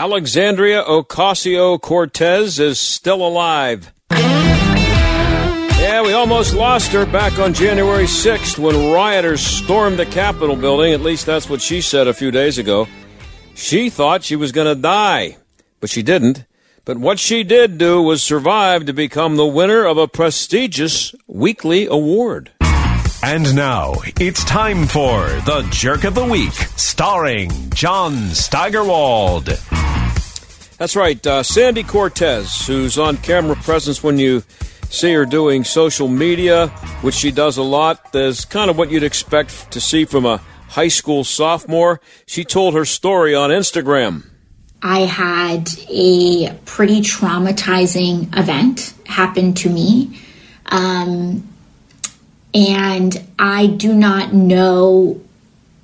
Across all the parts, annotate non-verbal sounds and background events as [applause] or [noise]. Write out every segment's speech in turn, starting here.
Alexandria Ocasio Cortez is still alive. Yeah, we almost lost her back on January 6th when rioters stormed the Capitol building. At least that's what she said a few days ago. She thought she was going to die, but she didn't. But what she did do was survive to become the winner of a prestigious weekly award. And now it's time for the Jerk of the Week, starring John Steigerwald. That's right, uh, Sandy Cortez, whose on camera presence when you see her doing social media, which she does a lot. Is kind of what you'd expect to see from a high school sophomore. She told her story on Instagram. I had a pretty traumatizing event happen to me. Um, and I do not know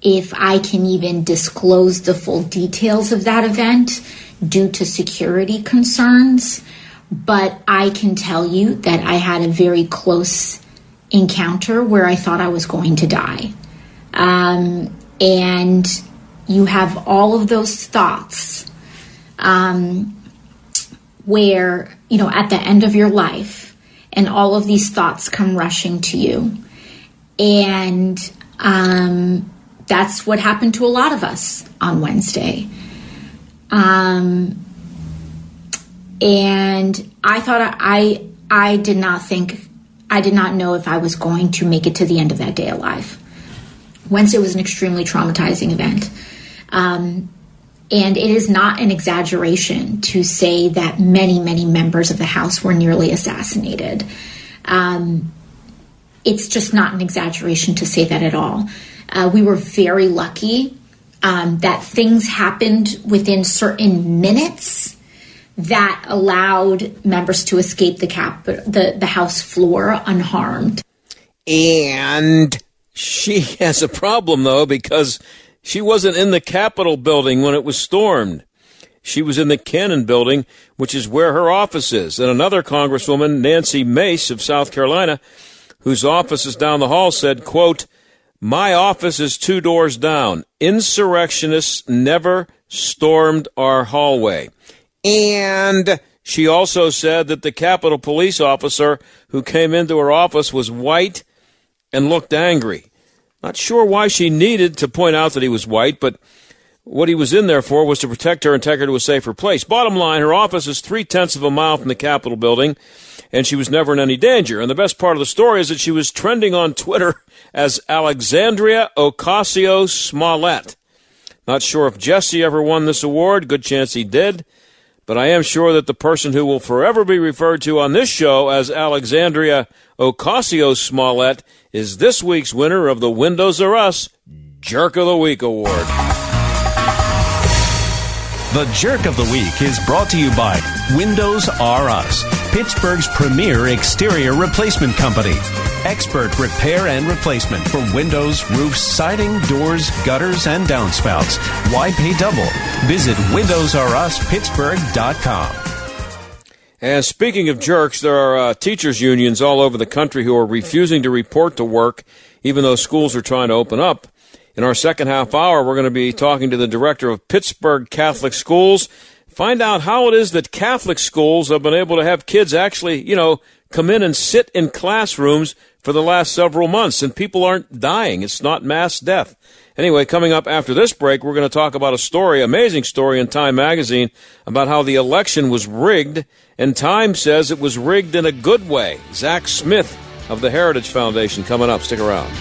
if I can even disclose the full details of that event due to security concerns. But I can tell you that I had a very close encounter where I thought I was going to die. Um, and you have all of those thoughts um, where, you know, at the end of your life, and all of these thoughts come rushing to you. And um, that's what happened to a lot of us on Wednesday. Um, and I thought I I did not think I did not know if I was going to make it to the end of that day alive. Wednesday was an extremely traumatizing event. Um, and it is not an exaggeration to say that many, many members of the House were nearly assassinated. Um, it's just not an exaggeration to say that at all. Uh, we were very lucky um, that things happened within certain minutes that allowed members to escape the cap the, the house floor unharmed. And she [laughs] has a problem though because she wasn't in the Capitol building when it was stormed. She was in the Cannon building, which is where her office is. And another Congresswoman, Nancy Mace of South Carolina, whose office is down the hall, said, quote, my office is two doors down. Insurrectionists never stormed our hallway. And she also said that the Capitol police officer who came into her office was white and looked angry. Not sure why she needed to point out that he was white, but what he was in there for was to protect her and take her to a safer place. Bottom line, her office is three tenths of a mile from the Capitol building and she was never in any danger. And the best part of the story is that she was trending on Twitter [laughs] as Alexandria Ocasio Smollett. Not sure if Jesse ever won this award. Good chance he did. But I am sure that the person who will forever be referred to on this show as Alexandria Ocasio Smollett is this week's winner of the Windows R Us Jerk of the Week Award. The Jerk of the Week is brought to you by Windows R Us, Pittsburgh's premier exterior replacement company. Expert repair and replacement for windows, roofs, siding, doors, gutters, and downspouts. Why pay double? Visit WindowsRUsPittsburgh.com. And speaking of jerks, there are uh, teachers' unions all over the country who are refusing to report to work, even though schools are trying to open up. In our second half hour, we're going to be talking to the director of Pittsburgh Catholic Schools. Find out how it is that Catholic schools have been able to have kids actually, you know, come in and sit in classrooms for the last several months and people aren't dying. It's not mass death. Anyway, coming up after this break, we're going to talk about a story, amazing story in Time magazine about how the election was rigged and Time says it was rigged in a good way. Zach Smith of the Heritage Foundation coming up. Stick around.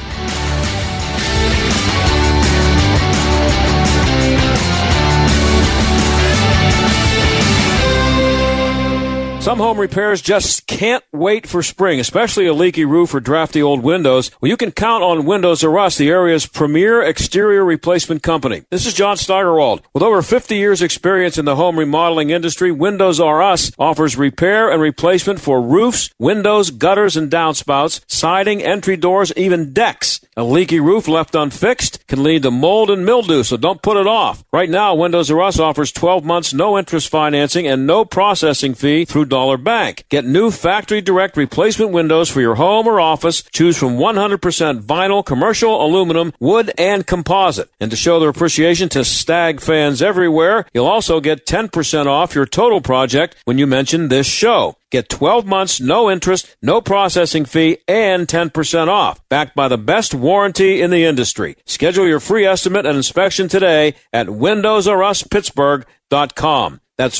Some home repairs just can't wait for spring, especially a leaky roof or drafty old windows. Well, you can count on Windows R Us, the area's premier exterior replacement company. This is John Steigerwald. With over 50 years experience in the home remodeling industry, Windows R Us offers repair and replacement for roofs, windows, gutters and downspouts, siding, entry doors, even decks. A leaky roof left unfixed can lead to mold and mildew, so don't put it off. Right now, Windows R Us offers 12 months no interest financing and no processing fee through Bank. Get new factory direct replacement windows for your home or office. Choose from 100% vinyl, commercial, aluminum, wood, and composite. And to show their appreciation to Stag fans everywhere, you'll also get 10% off your total project when you mention this show. Get 12 months, no interest, no processing fee, and 10% off. Backed by the best warranty in the industry. Schedule your free estimate and inspection today at WindowsRUsPittsburgh.com. That's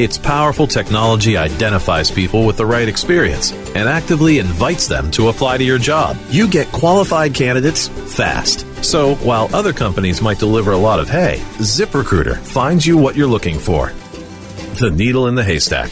Its powerful technology identifies people with the right experience and actively invites them to apply to your job. You get qualified candidates fast. So, while other companies might deliver a lot of hay, ZipRecruiter finds you what you're looking for. The needle in the haystack.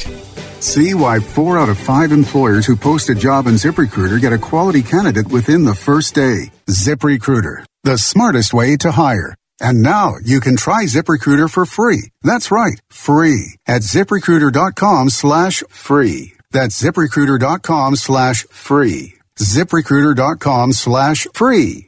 See why four out of five employers who post a job in ZipRecruiter get a quality candidate within the first day. ZipRecruiter, the smartest way to hire. And now you can try ZipRecruiter for free. That's right, free at ziprecruiter.com slash free. That's ziprecruiter.com slash free. ziprecruiter.com slash free.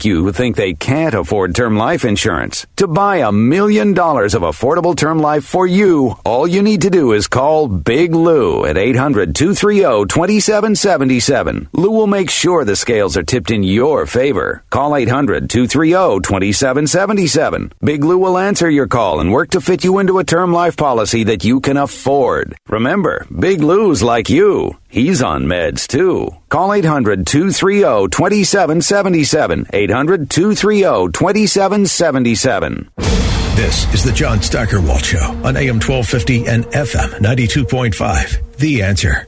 you who think they can't afford term life insurance. To buy a million dollars of affordable term life for you, all you need to do is call Big Lou at 800 230 2777. Lou will make sure the scales are tipped in your favor. Call 800 230 2777. Big Lou will answer your call and work to fit you into a term life policy that you can afford. Remember, Big Lou's like you. He's on meds too. Call 800 230 2777. 800 230 2777. This is the John Steigerwald Show on AM 1250 and FM 92.5. The answer.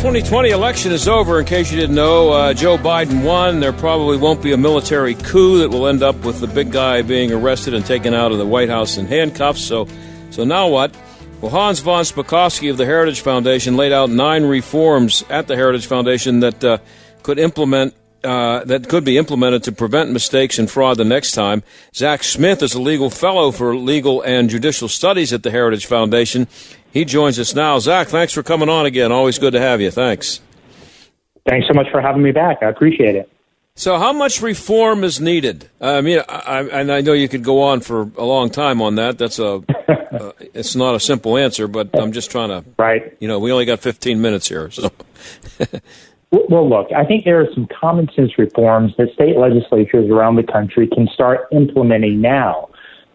2020 election is over. In case you didn't know, uh, Joe Biden won. There probably won't be a military coup that will end up with the big guy being arrested and taken out of the White House in handcuffs. So, so now what? Well, Hans von Spakovsky of the Heritage Foundation laid out nine reforms at the Heritage Foundation that uh, could implement uh, that could be implemented to prevent mistakes and fraud the next time. Zach Smith is a legal fellow for legal and judicial studies at the Heritage Foundation. He joins us now. Zach, thanks for coming on again. Always good to have you. Thanks. Thanks so much for having me back. I appreciate it. So, how much reform is needed? I mean, I, and I know you could go on for a long time on that. That's a, [laughs] uh, it's not a simple answer, but I'm just trying to, right? You know, we only got 15 minutes here, so. [laughs] Well, look, I think there are some common sense reforms that state legislatures around the country can start implementing now.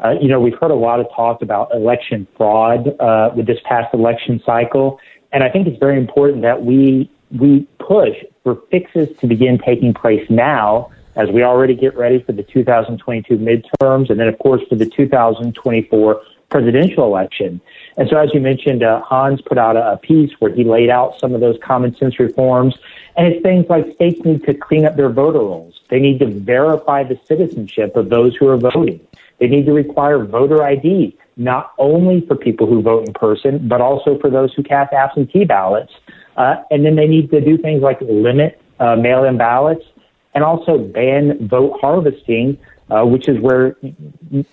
Uh, you know, we've heard a lot of talk about election fraud uh, with this past election cycle, and I think it's very important that we we push for fixes to begin taking place now as we already get ready for the 2022 midterms, and then of course for the 2024 presidential election. And so, as you mentioned, uh, Hans put out a, a piece where he laid out some of those common sense reforms. And it's things like states need to clean up their voter rolls. They need to verify the citizenship of those who are voting. They need to require voter ID, not only for people who vote in person, but also for those who cast absentee ballots. Uh, and then they need to do things like limit uh, mail-in ballots and also ban vote harvesting uh, which is where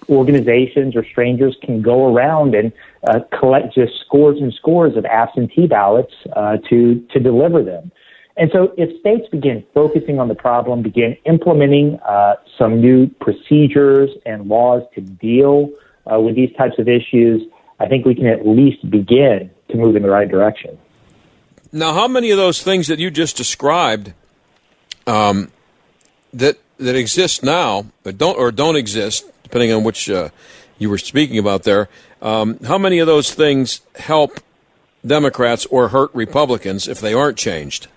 organizations or strangers can go around and uh, collect just scores and scores of absentee ballots uh, to to deliver them. And so, if states begin focusing on the problem, begin implementing uh, some new procedures and laws to deal uh, with these types of issues, I think we can at least begin to move in the right direction. Now, how many of those things that you just described um, that that exist now, but don't or don't exist, depending on which uh, you were speaking about there. Um, how many of those things help Democrats or hurt Republicans if they aren't changed?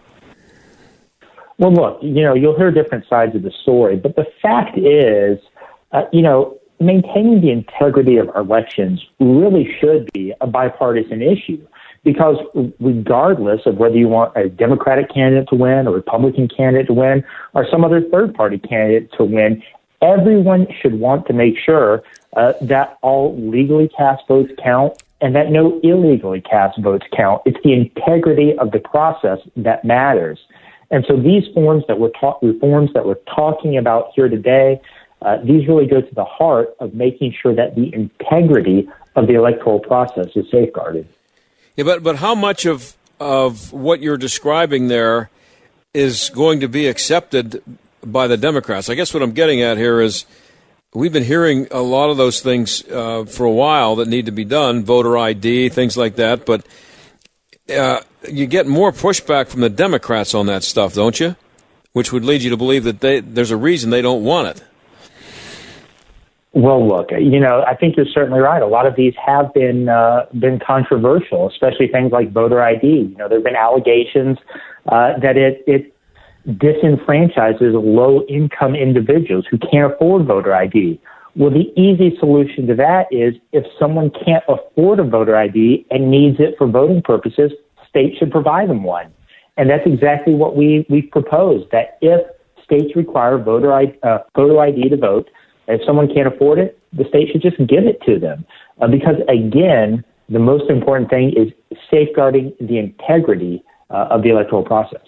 Well, look, you know, you'll hear different sides of the story, but the fact is, uh, you know, maintaining the integrity of our elections really should be a bipartisan issue because regardless of whether you want a Democratic candidate to win, a Republican candidate to win, or some other third party candidate to win, everyone should want to make sure uh, that all legally cast votes count and that no illegally cast votes count. It's the integrity of the process that matters. And so these forms that we're ta- reforms that we're talking about here today, uh, these really go to the heart of making sure that the integrity of the electoral process is safeguarded. Yeah, but but how much of of what you're describing there is going to be accepted by the Democrats? I guess what I'm getting at here is we've been hearing a lot of those things uh, for a while that need to be done, voter ID, things like that. But uh, you get more pushback from the Democrats on that stuff, don't you? Which would lead you to believe that they, there's a reason they don't want it. Well, look, you know, I think you're certainly right. A lot of these have been uh, been controversial, especially things like voter ID. You know, there have been allegations uh, that it it disenfranchises low income individuals who can't afford voter ID. Well, the easy solution to that is if someone can't afford a voter ID and needs it for voting purposes, states should provide them one. And that's exactly what we we proposed. That if states require voter uh, photo ID to vote, if someone can't afford it, the state should just give it to them. Uh, because again, the most important thing is safeguarding the integrity uh, of the electoral process.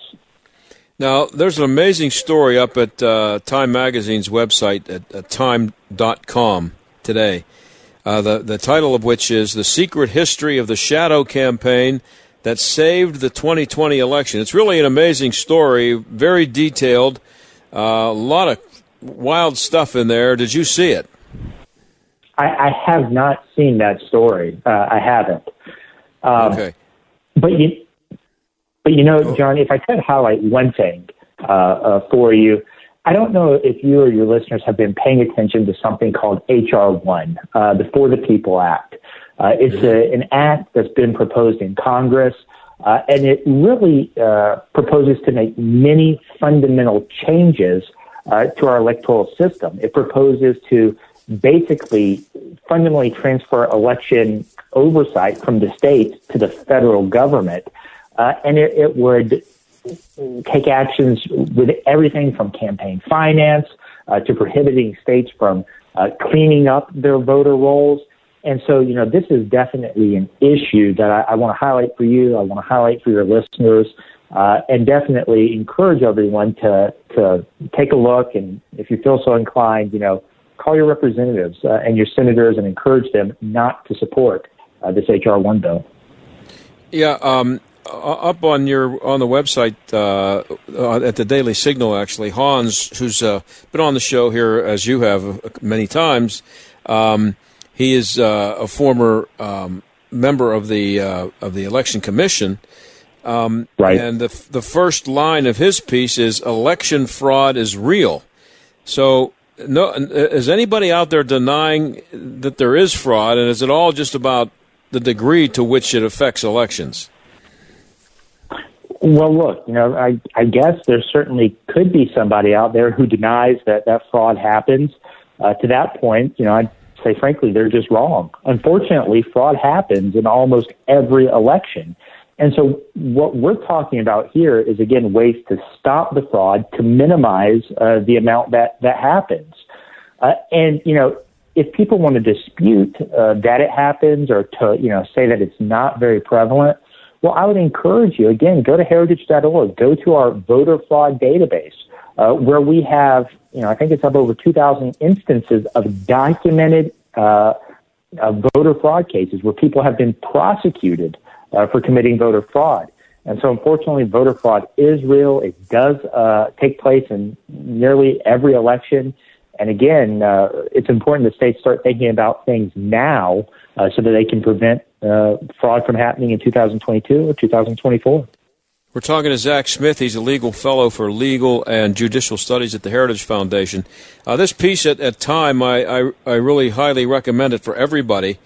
Now, there's an amazing story up at uh, Time Magazine's website at, at time.com today. Uh, the, the title of which is The Secret History of the Shadow Campaign That Saved the 2020 Election. It's really an amazing story, very detailed, uh, a lot of wild stuff in there. Did you see it? I, I have not seen that story. Uh, I haven't. Um, okay. But you, but you know, John, if I could highlight one thing uh, uh, for you, I don't know if you or your listeners have been paying attention to something called HR One, uh, the For the People Act. Uh, it's mm-hmm. a, an act that's been proposed in Congress. Uh, and it really uh, proposes to make many fundamental changes uh, to our electoral system. It proposes to basically fundamentally transfer election oversight from the states to the federal government. Uh, and it, it, would take actions with everything from campaign finance uh, to prohibiting states from uh, cleaning up their voter rolls. And so, you know, this is definitely an issue that I, I want to highlight for you. I want to highlight for your listeners uh, and definitely encourage everyone to to take a look. And if you feel so inclined, you know, call your representatives uh, and your senators and encourage them not to support uh, this HR one bill. Yeah. Um, up on your on the website uh, uh, at the Daily Signal, actually, Hans, who's uh, been on the show here as you have many times, um, he is a former um, member of the of the election commission, Um, right. And the the first line of his piece is election fraud is real. So, no, is anybody out there denying that there is fraud, and is it all just about the degree to which it affects elections? Well, look, you know, I, I guess there certainly could be somebody out there who denies that that fraud happens. Uh, to that point, you know, I'd say frankly they're just wrong. Unfortunately, fraud happens in almost every election. And so what we're talking about here is again ways to stop the fraud, to minimize uh, the amount that that happens. Uh, and you know, if people want to dispute uh, that it happens or to you know say that it's not very prevalent, well, I would encourage you again go to heritage.org, go to our voter fraud database, uh, where we have you know I think it's up over 2,000 instances of documented uh, voter fraud cases where people have been prosecuted uh, for committing voter fraud. And so, unfortunately, voter fraud is real. It does uh, take place in nearly every election. And again, uh, it's important that states start thinking about things now uh, so that they can prevent uh, fraud from happening in 2022 or 2024. We're talking to Zach Smith. He's a legal fellow for legal and judicial studies at the Heritage Foundation. Uh, this piece at, at Time, I, I, I really highly recommend it for everybody.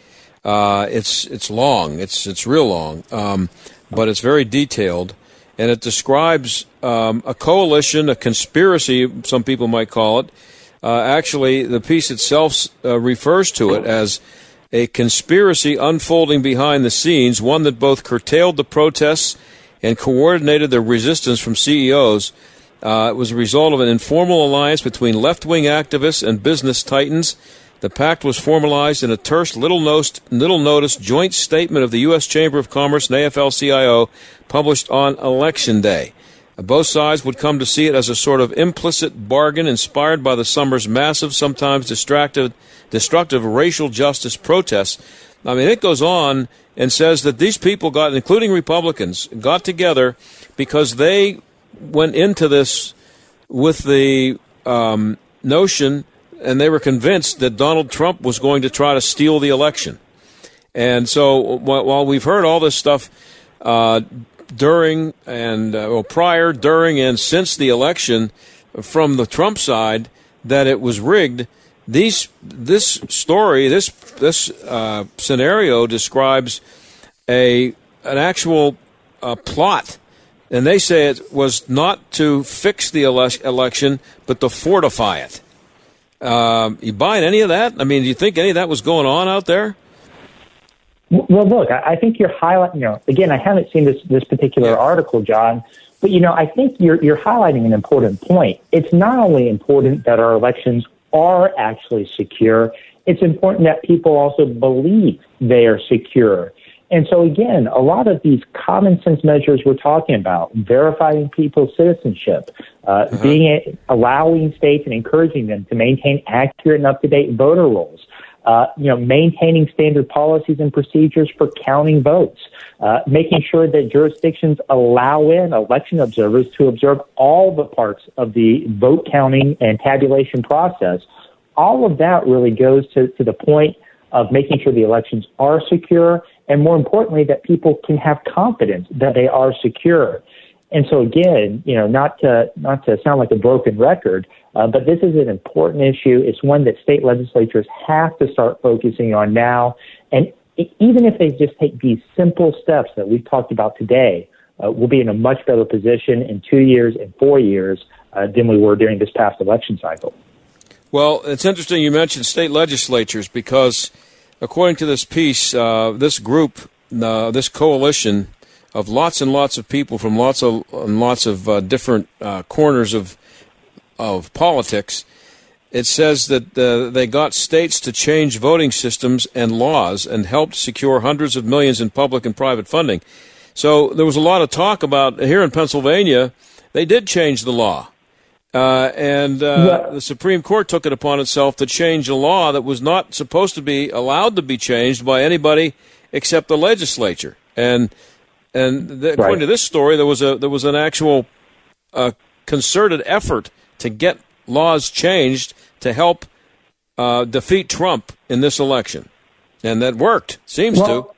Uh, it's it's long. It's it's real long, um, but it's very detailed, and it describes um, a coalition, a conspiracy. Some people might call it. Uh, actually, the piece itself uh, refers to it as a conspiracy unfolding behind the scenes, one that both curtailed the protests and coordinated the resistance from CEOs. Uh, it was a result of an informal alliance between left wing activists and business titans the pact was formalized in a terse, little, noticed, little noticed joint statement of the U.S. Chamber of Commerce and AFL CIO published on Election Day. Both sides would come to see it as a sort of implicit bargain inspired by the summer's massive, sometimes destructive, destructive racial justice protests. I mean, it goes on and says that these people got, including Republicans, got together because they went into this with the um, notion and they were convinced that Donald Trump was going to try to steal the election. And so while we've heard all this stuff uh, during and uh, well, prior, during, and since the election from the Trump side that it was rigged, these this story, this this uh, scenario describes a an actual uh, plot, and they say it was not to fix the ele- election, but to fortify it. Um, you buying any of that? I mean, do you think any of that was going on out there? Well, look, I think you're highlighting. You know, again, I haven't seen this this particular yeah. article, John, but you know, I think you're you're highlighting an important point. It's not only important that our elections are actually secure; it's important that people also believe they are secure. And so again, a lot of these common sense measures we're talking about, verifying people's citizenship, uh, uh-huh. being allowing states and encouraging them to maintain accurate and up to date voter rolls, uh, you know, maintaining standard policies and procedures for counting votes, uh, making sure that jurisdictions allow in election observers to observe all the parts of the vote counting and tabulation process. All of that really goes to, to the point of making sure the elections are secure and more importantly, that people can have confidence that they are secure. And so again, you know, not to not to sound like a broken record, uh, but this is an important issue. It's one that state legislatures have to start focusing on now. And even if they just take these simple steps that we've talked about today, uh, we'll be in a much better position in two years and four years uh, than we were during this past election cycle. Well, it's interesting you mentioned state legislatures because according to this piece, uh, this group, uh, this coalition of lots and lots of people from lots of and lots of uh, different uh, corners of of politics, it says that uh, they got states to change voting systems and laws and helped secure hundreds of millions in public and private funding. So there was a lot of talk about here in Pennsylvania. They did change the law. Uh, and uh, the Supreme Court took it upon itself to change a law that was not supposed to be allowed to be changed by anybody except the legislature. And and the, according to this story, there was a there was an actual uh, concerted effort to get laws changed to help uh, defeat Trump in this election, and that worked. Seems well, to.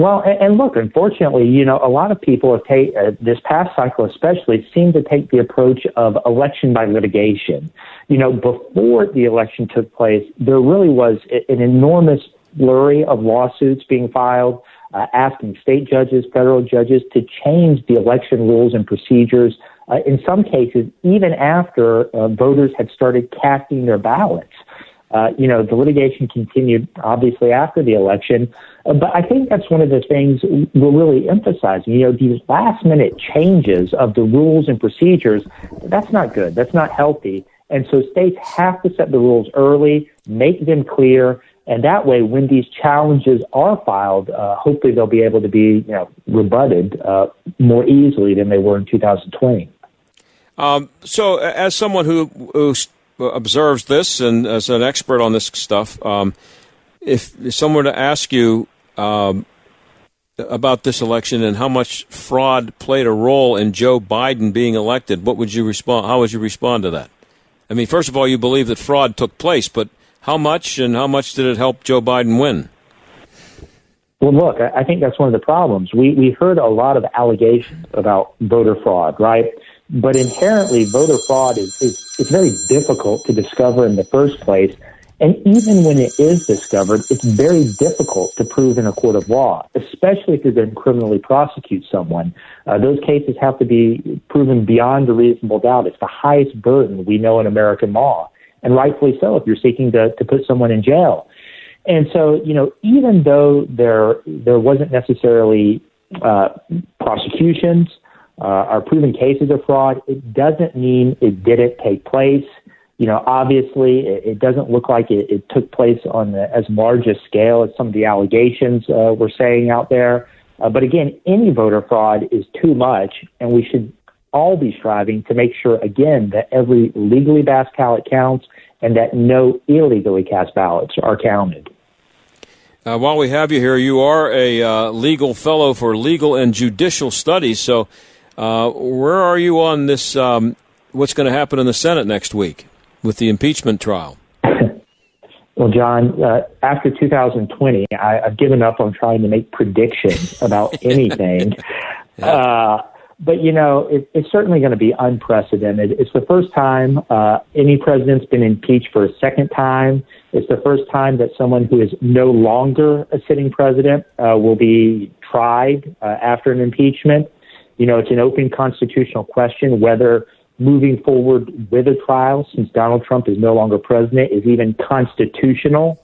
Well, and, and look, unfortunately, you know, a lot of people have take uh, this past cycle, especially, seem to take the approach of election by litigation. You know, before the election took place, there really was an enormous flurry of lawsuits being filed, uh, asking state judges, federal judges to change the election rules and procedures. Uh, in some cases, even after uh, voters had started casting their ballots. Uh, you know, the litigation continued obviously after the election, uh, but I think that's one of the things we're really emphasizing. You know, these last minute changes of the rules and procedures, that's not good. That's not healthy. And so states have to set the rules early, make them clear, and that way, when these challenges are filed, uh, hopefully they'll be able to be you know, rebutted uh, more easily than they were in 2020. Um, so, as someone who, who observes this and as an expert on this stuff, um, if, if someone were to ask you um, about this election and how much fraud played a role in Joe Biden being elected, what would you respond? How would you respond to that? I mean, first of all, you believe that fraud took place, but how much and how much did it help Joe Biden win? Well, look, I think that's one of the problems. We we heard a lot of allegations about voter fraud, right? But inherently, voter fraud is, is, is very difficult to discover in the first place. And even when it is discovered, it's very difficult to prove in a court of law, especially if you're going to criminally prosecute someone. Uh, those cases have to be proven beyond a reasonable doubt. It's the highest burden we know in American law, and rightfully so if you're seeking to, to put someone in jail. And so, you know, even though there there wasn't necessarily uh, prosecutions, uh, are proven cases of fraud, it doesn't mean it didn't take place. You know, obviously, it, it doesn't look like it, it took place on the, as large a scale as some of the allegations uh, we're saying out there. Uh, but again, any voter fraud is too much, and we should all be striving to make sure, again, that every legally cast ballot counts and that no illegally cast ballots are counted. Uh, while we have you here, you are a uh, legal fellow for legal and judicial studies. So, uh, where are you on this? Um, what's going to happen in the Senate next week with the impeachment trial? [laughs] Well, John, uh, after 2020, I, have given up on trying to make predictions about [laughs] anything. yeah. uh, but you know, it, it's certainly going to be unprecedented. It's the first time uh, any president's been impeached for a second time. It's the first time that someone who is no longer a sitting president uh, will be tried uh, after an impeachment. You know, it's an open constitutional question whether moving forward with a trial, since Donald Trump is no longer president, is even constitutional.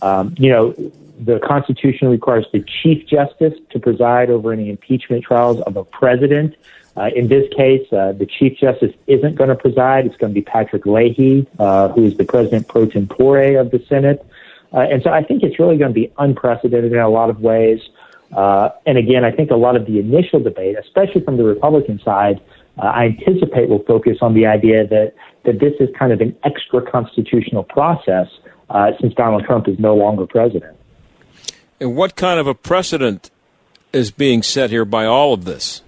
Um, you know, the Constitution requires the Chief Justice to preside over any impeachment trials of a president. Uh, in this case, uh, the Chief Justice isn't going to preside. It's going to be Patrick Leahy, uh, who is the President pro tempore of the Senate. Uh, and so I think it's really going to be unprecedented in a lot of ways. Uh, and again, I think a lot of the initial debate, especially from the Republican side, uh, I anticipate will focus on the idea that, that this is kind of an extra constitutional process uh, since Donald Trump is no longer president. And what kind of a precedent is being set here by all of this?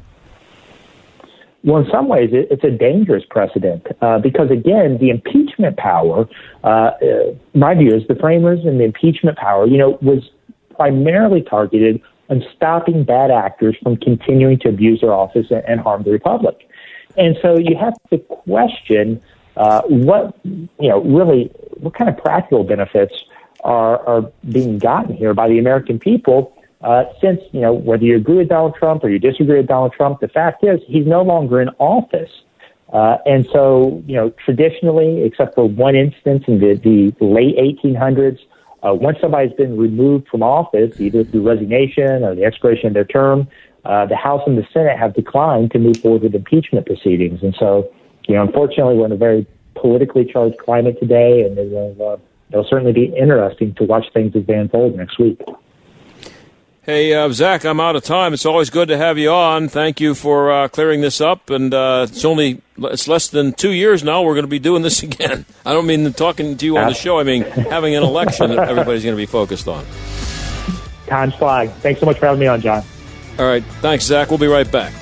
Well, in some ways, it, it's a dangerous precedent uh, because, again, the impeachment power, uh, uh, my view is the framers and the impeachment power, you know, was primarily targeted on stopping bad actors from continuing to abuse their office and, and harm the republic. And so you have to question uh, what, you know, really, what kind of practical benefits are, are being gotten here by the American people. Uh, since, you know, whether you agree with Donald Trump or you disagree with Donald Trump, the fact is he's no longer in office. Uh, and so, you know, traditionally, except for one instance in the, the late 1800s, uh, once somebody's been removed from office, either through resignation or the expiration of their term, uh, the House and the Senate have declined to move forward with impeachment proceedings. And so, you know, unfortunately, we're in a very politically charged climate today, and it'll, uh, it'll certainly be interesting to watch things as they unfold next week. Hey, uh, Zach, I'm out of time. It's always good to have you on. Thank you for uh, clearing this up. And uh, it's only it's less than two years now. We're going to be doing this [laughs] again. I don't mean talking to you on the show. I mean having an election that everybody's going to be focused on. Time's flying. Thanks so much for having me on, John. All right. Thanks, Zach. We'll be right back.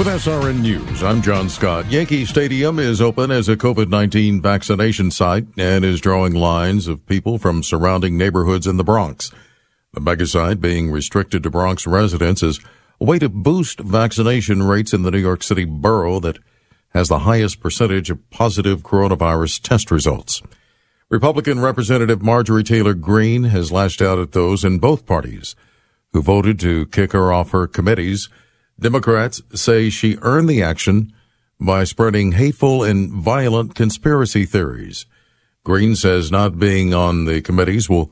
With SRN News, I'm John Scott. Yankee Stadium is open as a COVID 19 vaccination site and is drawing lines of people from surrounding neighborhoods in the Bronx. The megasite being restricted to Bronx residents is a way to boost vaccination rates in the New York City borough that has the highest percentage of positive coronavirus test results. Republican Representative Marjorie Taylor Greene has lashed out at those in both parties who voted to kick her off her committees. Democrats say she earned the action by spreading hateful and violent conspiracy theories. Greene says not being on the committees will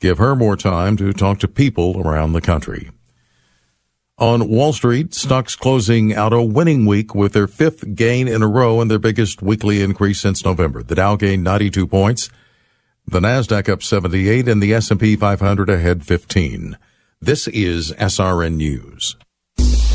give her more time to talk to people around the country. On Wall Street, stocks closing out a winning week with their fifth gain in a row and their biggest weekly increase since November. The Dow gained 92 points, the Nasdaq up 78, and the S&P 500 ahead 15. This is SRN News.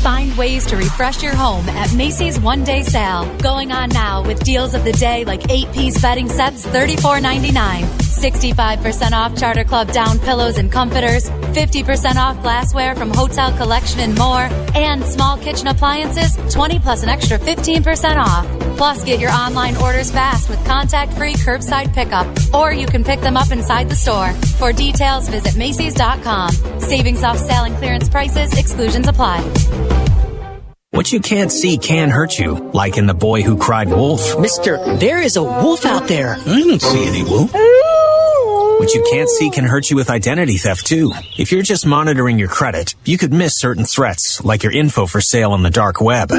Find ways to refresh your home at Macy's one day sale. Going on now with deals of the day like eight piece bedding sets, $34.99. 65% off Charter Club down pillows and comforters, 50% off glassware from Hotel Collection and more, and small kitchen appliances, 20 plus an extra 15% off. Plus, get your online orders fast with contact free curbside pickup, or you can pick them up inside the store. For details, visit Macy's.com. Savings off sale and clearance prices, exclusions apply. What you can't see can hurt you, like in The Boy Who Cried Wolf. Mister, there is a wolf out there. I don't see any wolf. What you can't see can hurt you with identity theft, too. If you're just monitoring your credit, you could miss certain threats, like your info for sale on the dark web.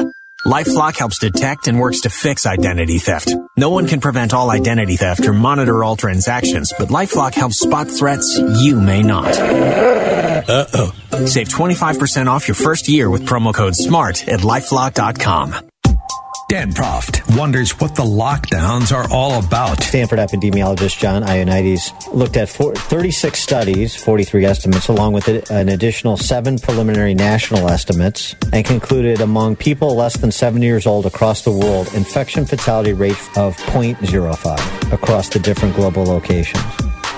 LifeLock helps detect and works to fix identity theft. No one can prevent all identity theft or monitor all transactions, but LifeLock helps spot threats you may not. Uh-oh. Save 25% off your first year with promo code SMART at lifelock.com. Dan Proft wonders what the lockdowns are all about. Stanford epidemiologist John Ioannidis looked at 36 studies, 43 estimates, along with an additional seven preliminary national estimates, and concluded among people less than seven years old across the world, infection fatality rate of 0.05 across the different global locations.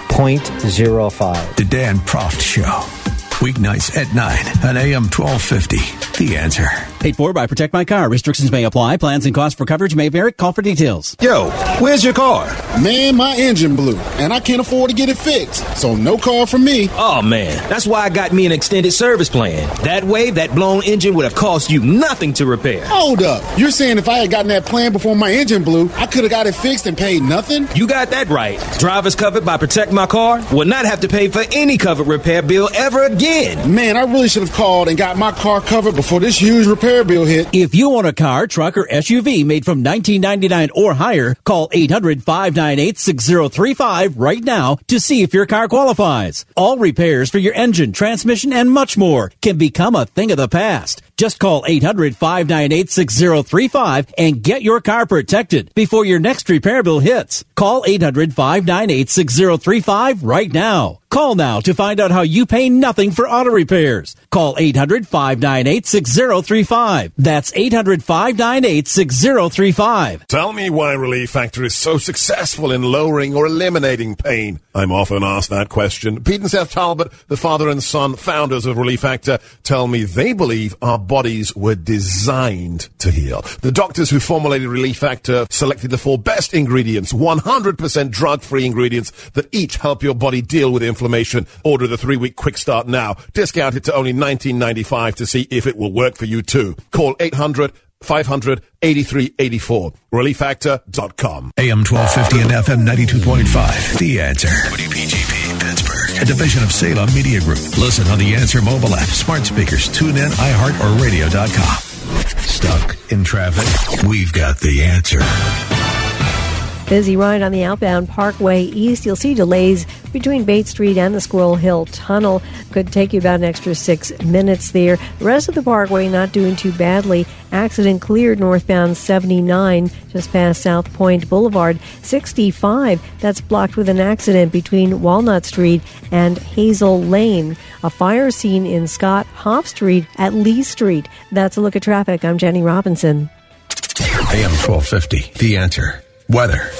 0.05. The Dan Proft Show. Weeknights at 9 on AM 1250. The answer. Paid for by Protect My Car. Restrictions may apply. Plans and costs for coverage may vary. Call for details. Yo, where's your car? Man, my engine blew, and I can't afford to get it fixed. So no car for me. Oh, man. That's why I got me an extended service plan. That way, that blown engine would have cost you nothing to repair. Hold up. You're saying if I had gotten that plan before my engine blew, I could have got it fixed and paid nothing? You got that right. Drivers covered by Protect My Car will not have to pay for any covered repair bill ever again. Man, I really should have called and got my car covered before this huge repair bill hit. If you own a car, truck, or SUV made from 1999 or higher, call 800-598-6035 right now to see if your car qualifies. All repairs for your engine, transmission, and much more can become a thing of the past. Just call 800-598-6035 and get your car protected before your next repair bill hits. Call 800-598-6035 right now. Call now to find out how you pay nothing for auto repairs. Call 800-598-6035. That's 800-598-6035. Tell me why Relief Factor is so successful in lowering or eliminating pain. I'm often asked that question. Pete and Seth Talbot, the father and son founders of Relief Factor, tell me they believe our bodies were designed to heal. The doctors who formulated Relief Factor uh, selected the four best ingredients, 100% drug-free ingredients that each help your body deal with inflammation. Order the three-week quick start now. Discount it to only $19.95 to see if it will work for you too. Call 800 500 8384. ReliefFactor.com. AM 1250 and FM 92.5. The answer. WPGP Pittsburgh. A division of Salem Media Group. Listen on the Answer mobile app, smart speakers, tune in, iHeart, or radio.com. Stuck in traffic? We've got the answer. Busy ride on the outbound Parkway East. You'll see delays between Bates Street and the Squirrel Hill Tunnel. Could take you about an extra six minutes there. The rest of the Parkway not doing too badly. Accident cleared northbound 79 just past Southpointe Boulevard. 65 that's blocked with an accident between Walnut Street and Hazel Lane. A fire scene in Scott Hoff Street at Lee Street. That's a look at traffic. I'm Jenny Robinson. AM 1250. The answer. Weather.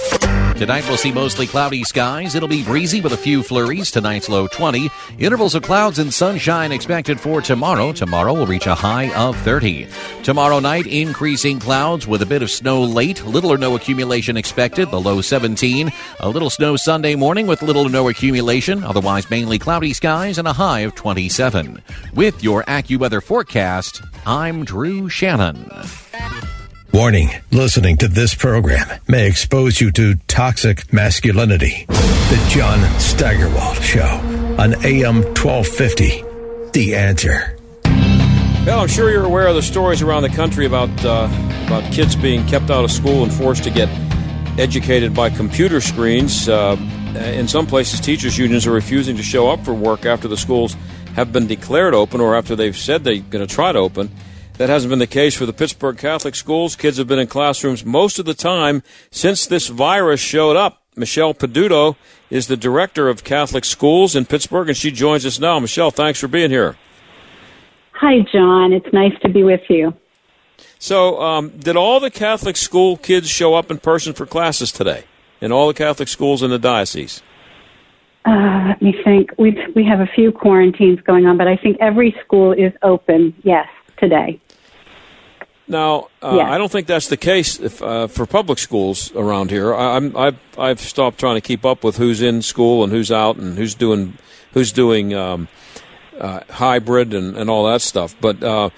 Tonight we'll see mostly cloudy skies. It'll be breezy with a few flurries. Tonight's low 20. Intervals of clouds and sunshine expected for tomorrow. Tomorrow will reach a high of 30. Tomorrow night, increasing clouds with a bit of snow late. Little or no accumulation expected. The low 17. A little snow Sunday morning with little or no accumulation. Otherwise, mainly cloudy skies and a high of 27. With your AccuWeather forecast, I'm Drew Shannon. Warning listening to this program may expose you to toxic masculinity. The John Steigerwald Show on AM 1250. The answer. Well, I'm sure you're aware of the stories around the country about uh, about kids being kept out of school and forced to get educated by computer screens. Uh, in some places, teachers' unions are refusing to show up for work after the schools have been declared open or after they've said they're going to try to open. That hasn't been the case for the Pittsburgh Catholic schools. Kids have been in classrooms most of the time since this virus showed up. Michelle Peduto is the director of Catholic schools in Pittsburgh, and she joins us now. Michelle, thanks for being here. Hi, John. It's nice to be with you. So, um, did all the Catholic school kids show up in person for classes today in all the Catholic schools in the diocese? Uh, let me think. We we have a few quarantines going on, but I think every school is open. Yes, today. Now, uh, Yes. I don't think that's the case if, uh, for public schools around here. I, I'm, I've, I've stopped trying to keep up with who's in school and who's out and who's doing who's doing um, uh, hybrid and, and all that stuff. But uh,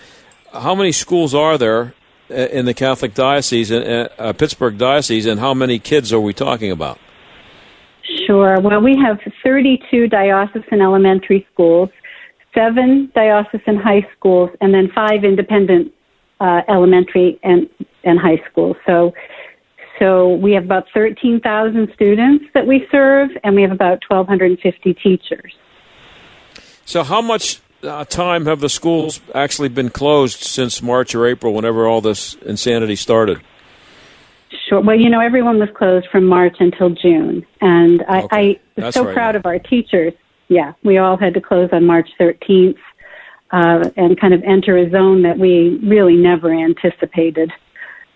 how many schools are there uh, in the Catholic diocese, uh, uh, Pittsburgh diocese, and how many kids are we talking about? Sure. Well, we have 32 diocesan elementary schools, seven diocesan high schools, and then five independent uh, elementary and and high school. So, so we have about 13,000 students that we serve, and we have about 1,250 teachers. So, how much uh, time have the schools actually been closed since March or April, whenever all this insanity started? Sure. Well, you know, everyone was closed from March until June, and I, I was That's so right, proud of our teachers. Yeah, we all had to close on March 13th uh, and kind of enter a zone that we really never anticipated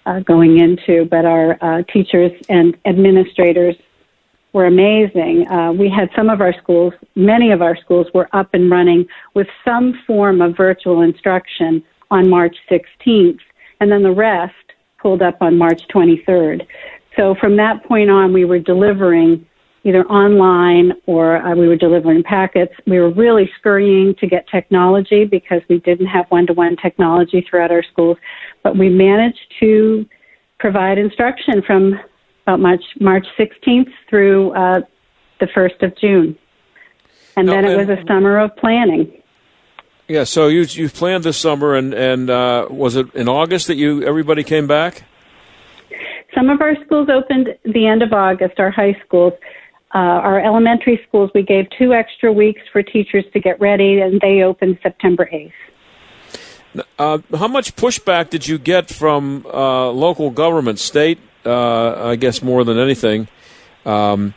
uh, going into. But our uh, teachers and administrators were amazing. Uh, we had some of our schools, many of our schools were up and running with some form of virtual instruction on March 16th, and then the rest pulled up on March 23rd. So from that point on, we were delivering either online or uh, we were delivering packets. We were really scurrying to get technology because we didn't have one-to-one technology throughout our schools, but we managed to provide instruction from about March March 16th through uh, the 1st of June. And then it was a summer of planning. Yeah, so you you planned this summer, and and uh, was it in August that you everybody came back? Some of our schools opened the end of August, our high schools. Uh, our elementary schools, we gave two extra weeks for teachers to get ready, and they opened September 8th. Uh, how much pushback did you get from uh, local government, state? Uh, I guess more than anything, um,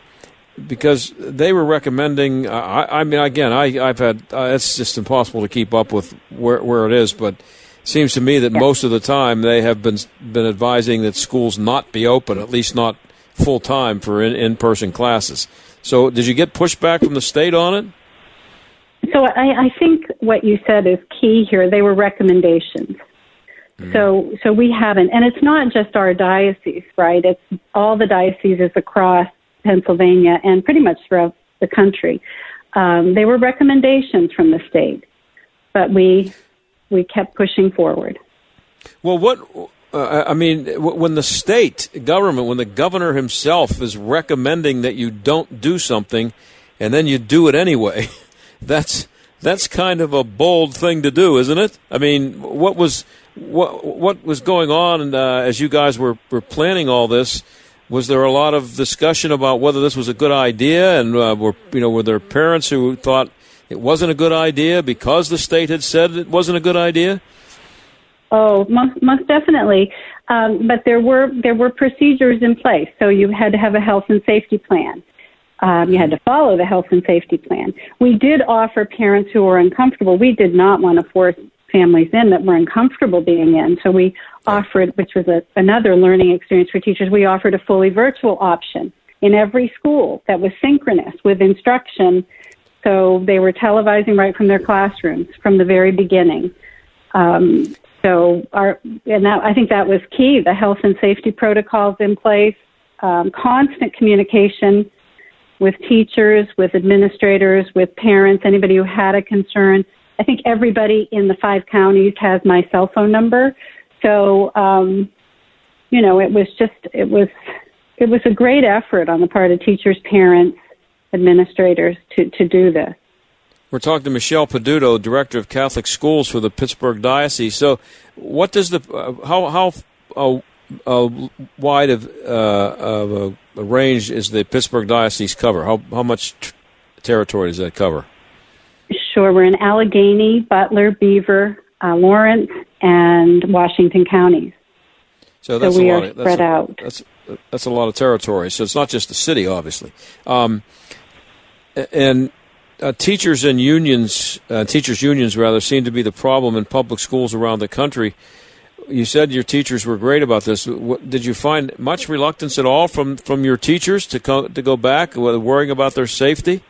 because they were recommending. I, I mean, again, I, I've had. Uh, it's just impossible to keep up with where where it is, but it seems to me that most of the time they have been been advising that schools not be open, at least not full time for in person classes. So, did you get pushback from the state on it? So I, I think what you said is key here. They were recommendations. So, so we haven't, and it's not just our diocese, right? It's all the dioceses across Pennsylvania and pretty much throughout the country. Um, they were recommendations from the state, but we we kept pushing forward. Well, what uh, I mean, when the state government, when the governor himself is recommending that you don't do something, and then you do it anyway, [laughs] that's that's kind of a bold thing to do, isn't it? I mean, what was what what was going on uh, as you guys were were planning all this? Was there a lot of discussion about whether this was a good idea, and uh, were you know were there parents who thought it wasn't a good idea because the state had said it wasn't a good idea? Oh, most most definitely. Um, but there were there were procedures in place. So you had to have a health and safety plan. Um, you had to follow the health and safety plan. We did offer parents who were uncomfortable. We did not want to force families in that were uncomfortable being in. So we offered, which was a, another learning experience for teachers. We offered a fully virtual option in every school that was synchronous with instruction. So they were televising right from their classrooms from the very beginning. Um, so our, and that, I think that was key, the health and safety protocols in place, um, constant communication with teachers, with administrators, with parents, anybody who had a concern. I think everybody in the five counties has my cell phone number. So, um, you know, it was just, it was, it was a great effort on the part of teachers, parents, administrators to, to do this. We're talking to Michelle Peduto, director of Catholic Schools for the Pittsburgh Diocese. So, what does the uh, how how uh, uh, wide of, uh, of a, range is the Pittsburgh Diocese cover? How how much t- territory does that cover? Sure, we're in Allegheny, Butler, Beaver, uh, Lawrence, and Washington counties. So that's so we a lot. are Of, spread that's out. That's that's a lot of territory. So it's not just the city, obviously. Um, and uh, teachers and unions, uh, teachers unions rather, seem to be the problem in public schools around the country. You said your teachers were great about this. What, did you find much reluctance at all from, from your teachers to co- to go back, worrying about their safety?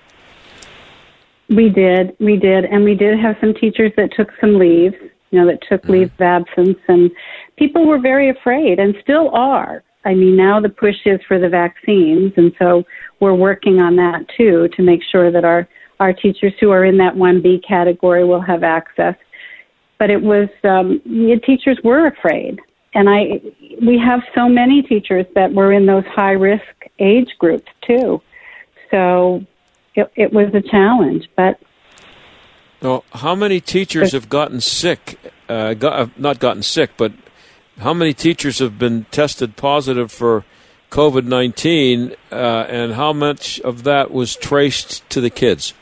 We did, we did, and we did have some teachers that took some leave. You know, that took Mm-hmm. leave of absence, and people were very afraid, and still are. I mean, now the push is for the vaccines, and so we're working on that too to make sure that our our teachers who are in that 1B category will have access. But it was um, teachers were afraid, and I we have so many teachers that were in those high risk age groups too. So it, it was a challenge, but Well, how many teachers have gotten sick? Uh, got, uh, not gotten sick, but how many teachers have been tested positive for COVID 19, uh, and how much of that was traced to the kids?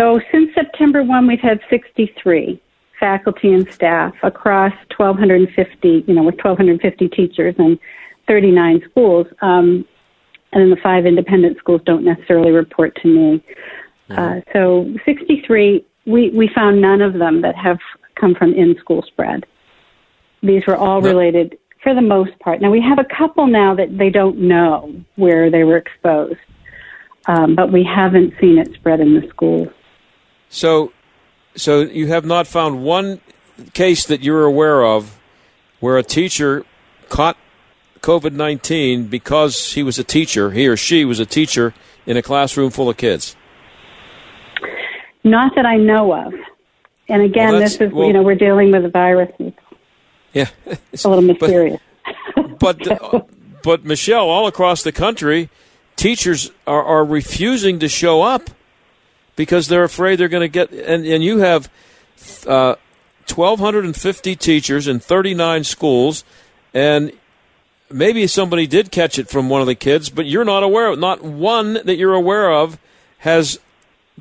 So since September 1, we've had 63 faculty and staff across 1,250, you know, with 1,250 teachers and 39 schools. Um, and then the five independent schools don't necessarily report to me. Uh, so 63, we, we found none of them that have come from in-school spread. These were all related for the most part. Now we have a couple now that they don't know where they were exposed, um, but we haven't seen it spread in the schools. So, so you have not found one case that you're aware of where a teacher caught COVID 19 because he was a teacher, he or she was a teacher in a classroom full of kids? Not that I know of. And again, Well, this is, well- you know, we're dealing with a virus. Yeah. It's a little [laughs] mysterious. [laughs] But, uh, but Michelle, all across the country, teachers are, are refusing to show up because they're afraid they're going to get. And, and you have uh, 1,250 teachers in 39 schools, and maybe somebody did catch it from one of the kids, but you're not aware of Not one that you're aware of has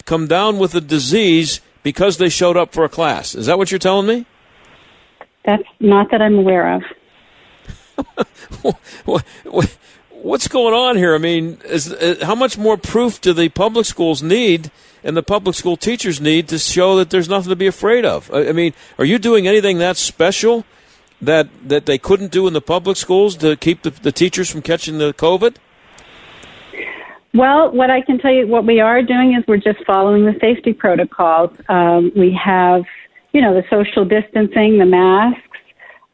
come down with the disease because they showed up for a class. Is that what you're telling me? That's not that I'm aware of. [laughs] What- what- What's going on here? I mean, is, uh, how much more proof do the public schools need and the public school teachers need to show that there's nothing to be afraid of? I mean, are you doing anything that special that that they couldn't do in the public schools to keep the, the teachers from catching the COVID? Well, what I can tell you, what we are doing is we're just following the safety protocols. Um, we have, you know, the social distancing, the masks,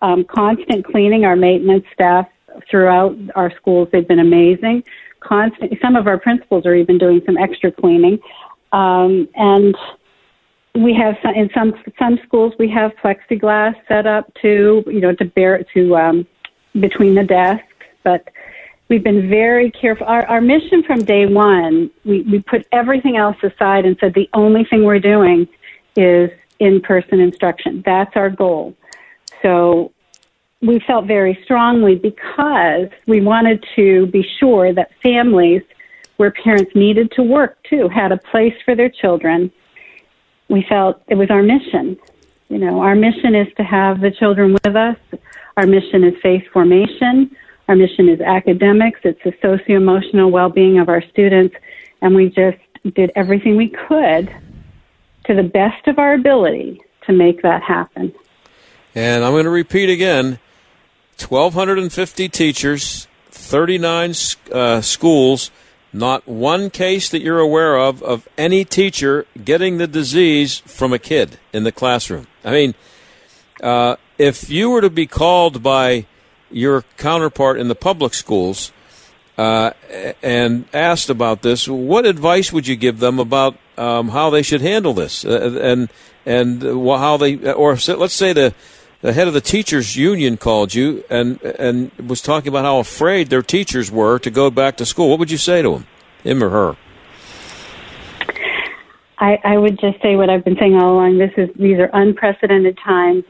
um, constant cleaning. Our maintenance staff throughout our schools, they've been amazing. Constant. Some of our principals are even doing some extra cleaning, um, and we have some, in some some schools we have plexiglass set up to, you know, to bear to um, between the desks, but we've been very careful. Our, our mission from day one, we, we put everything else aside and said the only thing we're doing is in person instruction. That's our goal. So we felt very strongly because we wanted to be sure that families where parents needed to work too had a place for their children. We felt it was our mission. You know, our mission is to have the children with us. Our mission is faith formation. Our mission is academics. It's the socio emotional well being of our students. And we just did everything we could to the best of our ability to make that happen. And I'm going to repeat again 1,250 teachers, 39 uh, schools, not one case that you're aware of of any teacher getting the disease from a kid in the classroom. I mean, uh, if you were to be called by your counterpart in the public schools uh, and asked about this, what advice would you give them about um, how they should handle this uh, and and how they or let's say the the head of the teachers union called you and and was talking about how afraid their teachers were to go back to school. What would you say to him, him or her? I, I would just say what I've been saying all along. This is these are unprecedented times.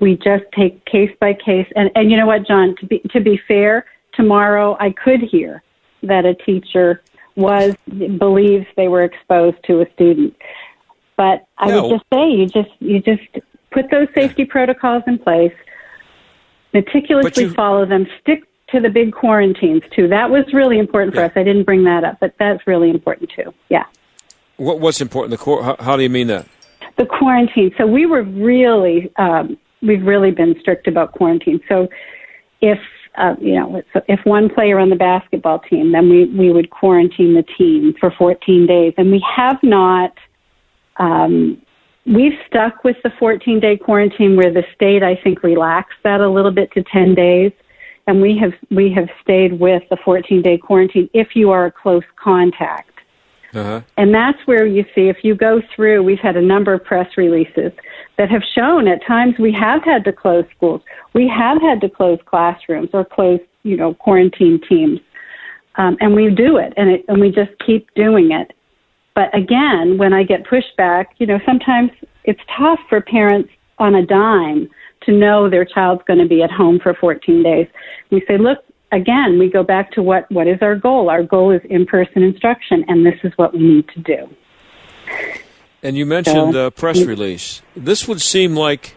We just take case by case, and and you know what, John? To be to be fair, tomorrow I could hear that a teacher was believes they were exposed to a student. But I no. would just say you just you just put those safety protocols in place, meticulously you, follow them, stick to the big quarantines too. That was really important for yeah. us. I didn't bring that up, but that's really important too. Yeah. What, what's important? The how, how do you mean that? The quarantine. So we were really um, we've really been strict about quarantine. So if uh, you know, if one player on the basketball team, then we, we would quarantine the team for 14 days. And we have not, um, we've stuck with the 14 day quarantine where the state, I think, relaxed that a little bit to 10 days. And we have, we have stayed with the 14 day quarantine if you are a close contact. Uh-huh. And that's where you see, if you go through, we've had a number of press releases that have shown at times we have had to close schools. We have had to close classrooms or close, you know, quarantine teams. Um, and we do it and, it, and we just keep doing it. But again, when I get pushback, you know, sometimes it's tough for parents on a dime to know their child's going to be at home for 14 days. We say, look, again, we go back to what, what is our goal? Our goal is in person instruction, and this is what we need to do. And you mentioned a press mm-hmm. release. This would seem like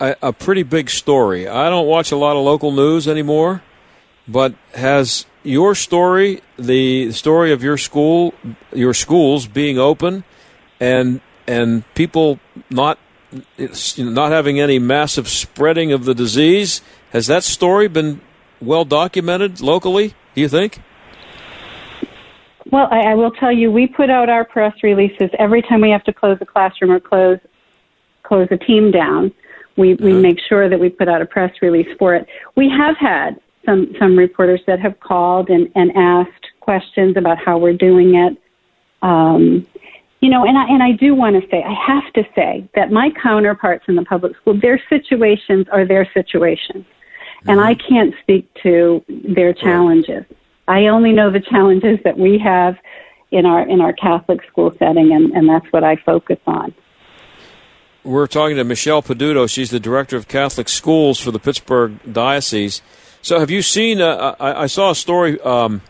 a, a, pretty big story. I don't watch a lot of local news anymore, but has your story, the story of your school, your schools being open, and and people not not having any massive spreading of the disease, has that story been well documented locally? Do you think? Well, I, I will tell you, we put out our press releases every time we have to close a classroom or close close a team down. We we uh-huh. make sure that we put out a press release for it. We have had some some reporters that have called and and asked questions about how we're doing it. Um, you know, and I and I do want to say, I have to say that my counterparts in the public school, their situations are their situations, mm-hmm. and I can't speak to their challenges. I only know the challenges that we have in our in our Catholic school setting, and, and that's what I focus on. We're talking to Michelle Peduto. She's the director of Catholic schools for the Pittsburgh Diocese. So, have you seen? Uh, I, I, saw a story. Um,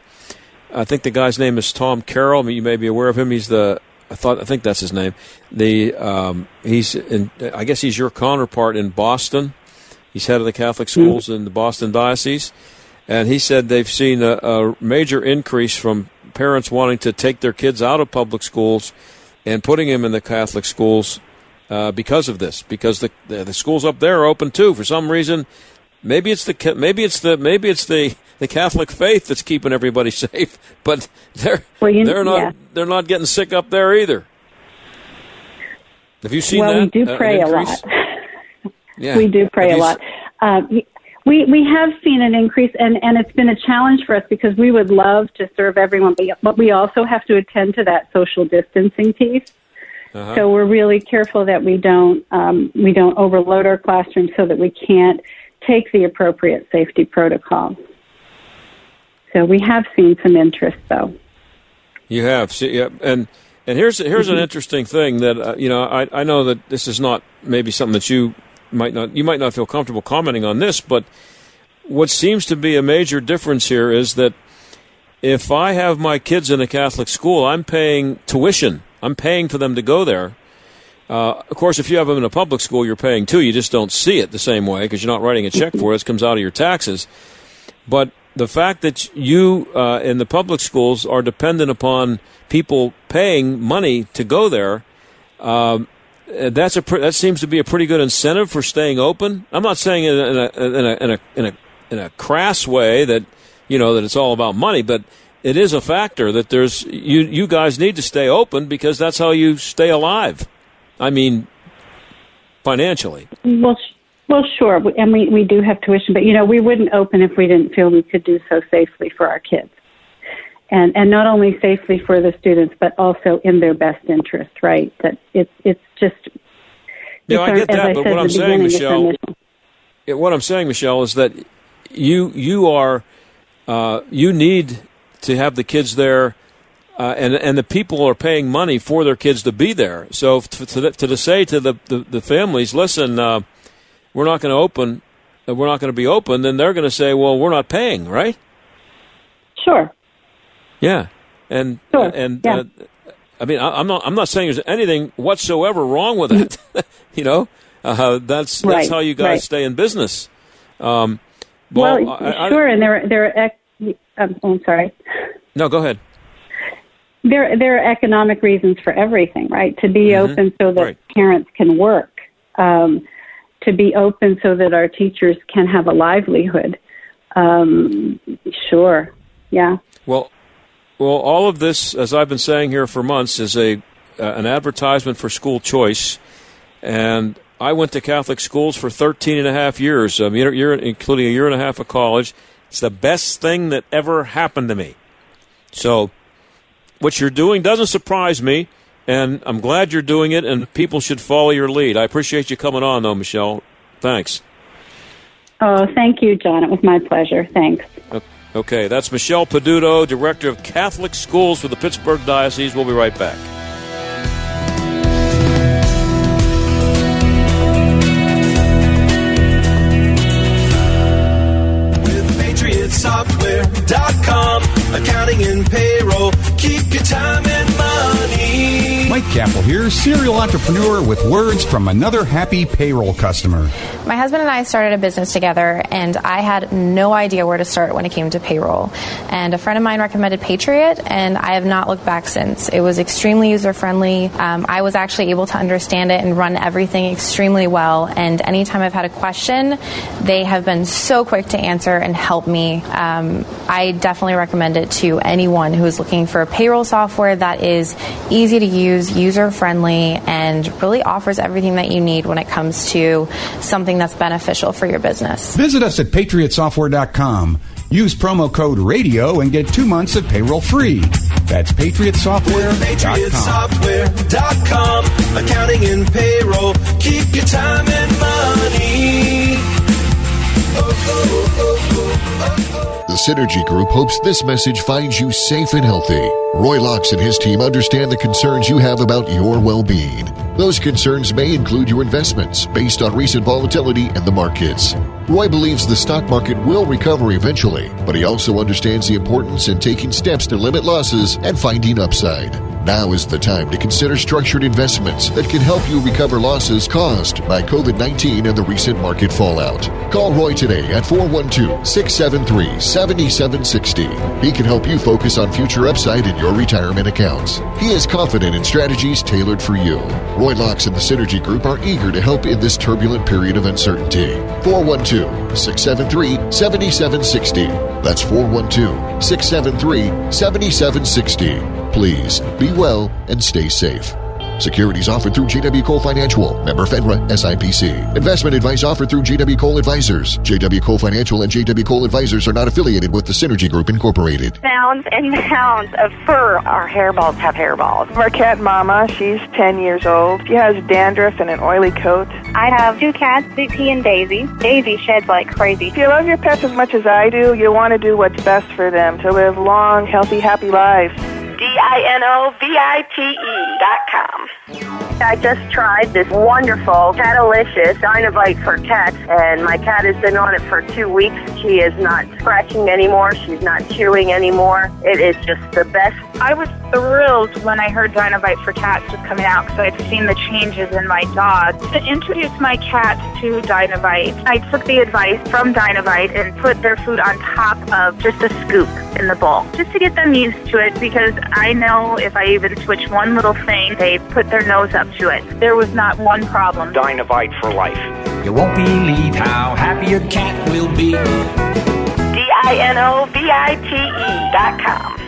I think the guy's name is Tom Carroll. You may be aware of him. He's the I thought I think that's his name. The um, he's in, I guess he's your counterpart in Boston. He's head of the Catholic schools mm-hmm. in the Boston diocese and he said they've seen a, a, major increase from parents wanting to take their kids out of public schools and putting them in the Catholic schools uh, because of this. Because the, the, the schools up there are open too. For some reason, maybe it's the maybe it's the maybe it's the the Catholic faith that's keeping everybody [laughs] safe, but they're well, you, they're not yeah. they're not getting sick up there either. Have you seen well, that? we do uh, pray a lot. [laughs] yeah. We do pray a lot. Uh, we, we have seen an increase, and, and it's been a challenge for us because we would love to serve everyone, but, but we also have to attend to that social distancing piece. Uh-huh. So we're really careful that we don't um, we don't overload our classrooms so that we can't take the appropriate safety protocols. So we have seen some interest, though. You have, See, yeah, and and here's here's mm-hmm. an interesting thing that uh, you know I I know that this is not maybe something that you might not you might not feel comfortable commenting on this, but what seems to be a major difference here is that if I have my kids in a Catholic school, I'm paying tuition. I'm paying for them to go there. Uh, of course, if you have them in a public school, you're paying too. You just don't see it the same way because you're not writing a check for it. It comes out of your taxes. But the fact that you uh, in the public schools are dependent upon people paying money to go there, um, uh, that's a that seems to be a pretty good incentive for staying open. I'm not saying in a in a in a in a, in a, in a crass way that you know that it's all about money, but it is a factor that there's you you guys need to stay open because that's how you stay alive. I mean, financially. Well, well, sure, and we we do have tuition, but you know, we wouldn't open if we didn't feel we could do so safely for our kids, and and not only safely for the students, but also in their best interest. Right? That it's it's just. No, I get our- that, but what I'm saying, beginning, it's our Michelle, what I'm saying, Michelle, is that you you are uh, you need to have the kids there, uh, and and the people are paying money for their kids to be there. So to to, to say to the, the, the families, listen, uh, we're not going to open, uh, we're not going to be open, then they're going to say, well, we're not paying, right? Sure. Yeah, and and yeah. Uh, I mean, I, I'm not I'm not saying there's anything whatsoever wrong with it. [laughs] you know, uh, that's that's Right, how you guys right. stay in business. Um, Well, well, I- I- sure, and there there are. Ec- um, oh, I'm sorry. no, go ahead. There, there are economic reasons for everything, right? To be Mhm. open so that Right. parents can work, um, to be open so that our teachers can have a livelihood. Um, sure, yeah. Well, well, all of this, as I've been saying here for months, is a uh, an advertisement for school choice, and I went to Catholic schools for 13 and a half years, um, year, year, including a year and a half of college. It's the best thing that ever happened to me. So, what you're doing doesn't surprise me, and I'm glad you're doing it, and people should follow your lead. I appreciate you coming on, though, Michelle. Thanks. Oh, thank you, John. It was my pleasure. Thanks. Okay, that's Michelle Peduto, Director of Catholic Schools for the Pittsburgh Diocese. We'll be right back. With PatriotSoftware.com. Accounting and payroll. Your time and money. Capel here, serial entrepreneur with words from another happy payroll customer. My husband and I started a business together, and I had no idea where to start when it came to payroll. And a friend of mine recommended Patriot, and I have not looked back since. It was extremely user friendly. Um, I was actually able to understand it and run everything extremely well. And anytime I've had a question, they have been so quick to answer and help me. Um, I definitely recommend it to anyone who is looking for a payroll software that is easy to use, user friendly, and really offers everything that you need when it comes to something that's beneficial for your business. Visit us at patriotsoftware.com. Use promo code RADIO and get two months of payroll free. That's patriotsoftware.com. PatriotSoftware.com. Accounting and payroll. Synergy Group hopes this message finds you safe and healthy. Roy Locks and his team understand the concerns you have about your well being. Those concerns may include your investments based on recent volatility in the markets. Roy believes the stock market will recover eventually, but he also understands the importance in taking steps to limit losses and finding upside. Now is the time to consider structured investments that can help you recover losses caused by COVID 19 and the recent market fallout. Call Roy today at 412 673 7760. He can help you focus on future upside in your retirement accounts. He is confident in strategies tailored for you. Roy Locks and the Synergy Group are eager to help in this turbulent period of uncertainty. 412 673 7760. That's 412 673 7760. Please be well and stay safe. Securities offered through JW Cole Financial, member FINRA, SIPC. Investment advice offered through JW Cole Advisors. JW Cole Financial and JW Cole Advisors are not affiliated with the Synergy Group Incorporated. Pounds and pounds of fur. Our hairballs have hairballs. Our cat Mama, she's 10 years old. She has dandruff and an oily coat. I have two cats, Dixie and Daisy. Daisy sheds like crazy. If you love your pets as much as I do, you want to do what's best for them to live long, healthy, happy lives. D-I-N-O-V-I-T-E dot com. I just tried this wonderful Catalicious Dinovite for cats, and my cat has been on it for two weeks. She is not scratching anymore. She's not chewing anymore. It is just the best. I was thrilled when I heard Dinovite for Cats was coming out because I'd seen the changes in my dog. To introduce my cat to Dinovite, I took the advice from Dinovite and put their food on top of just a scoop in the bowl, just to get them used to it because I know if I even switch one little thing, they put their nose up to it. There was not one problem. Dinovite for life. You won't believe how happy your cat will be. I N O V I T E dot com.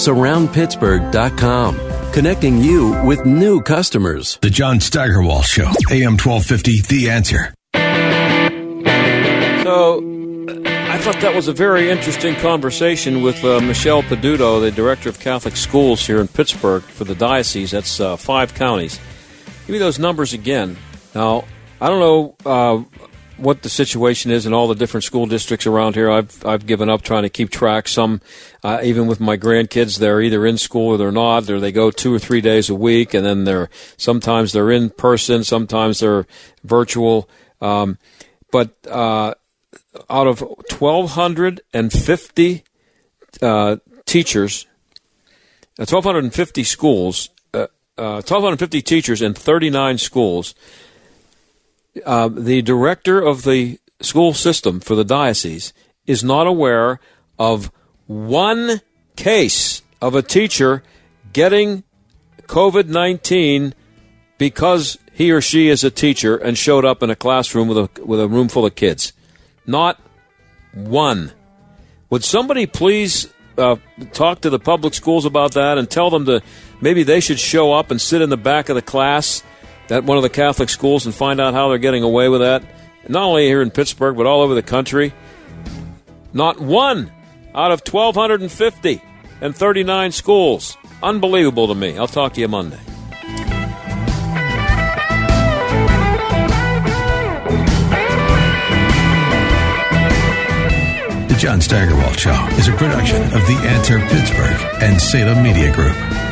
Surroundpittsburgh.com connecting you with new customers. The John Steigerwald Show, AM 1250, The Answer. So, I thought that was a very interesting conversation with uh, Michelle Peduto, the director of Catholic schools here in Pittsburgh for the diocese. That's uh, five counties. Give me those numbers again. Now, I don't know uh, what the situation is in all the different school districts around here. I've I've given up trying to keep track. Some, uh, even with my grandkids, they're either in school or they're not, or they go two or three days a week, and then they're sometimes they're in person, sometimes they're virtual. Um, but uh, out of twelve hundred and fifty uh, teachers, uh, twelve hundred and fifty schools, uh, uh, fifty teachers in thirty nine schools uh, the director of the school system for the diocese is not aware of one case of a teacher getting COVID 19 because he or she is a teacher and showed up in a classroom with a, with a room full of kids. Not one. Would somebody please uh, talk to the public schools about that and tell them to maybe they should show up and sit in the back of the class at one of the Catholic schools and find out how they're getting away with that, not only here in Pittsburgh, but all over the country. Not one out of 1,250 and 39 schools. Unbelievable to me. I'll talk to you Monday. The John Steigerwald Show is a production of The Answer Pittsburgh and Salem Media Group.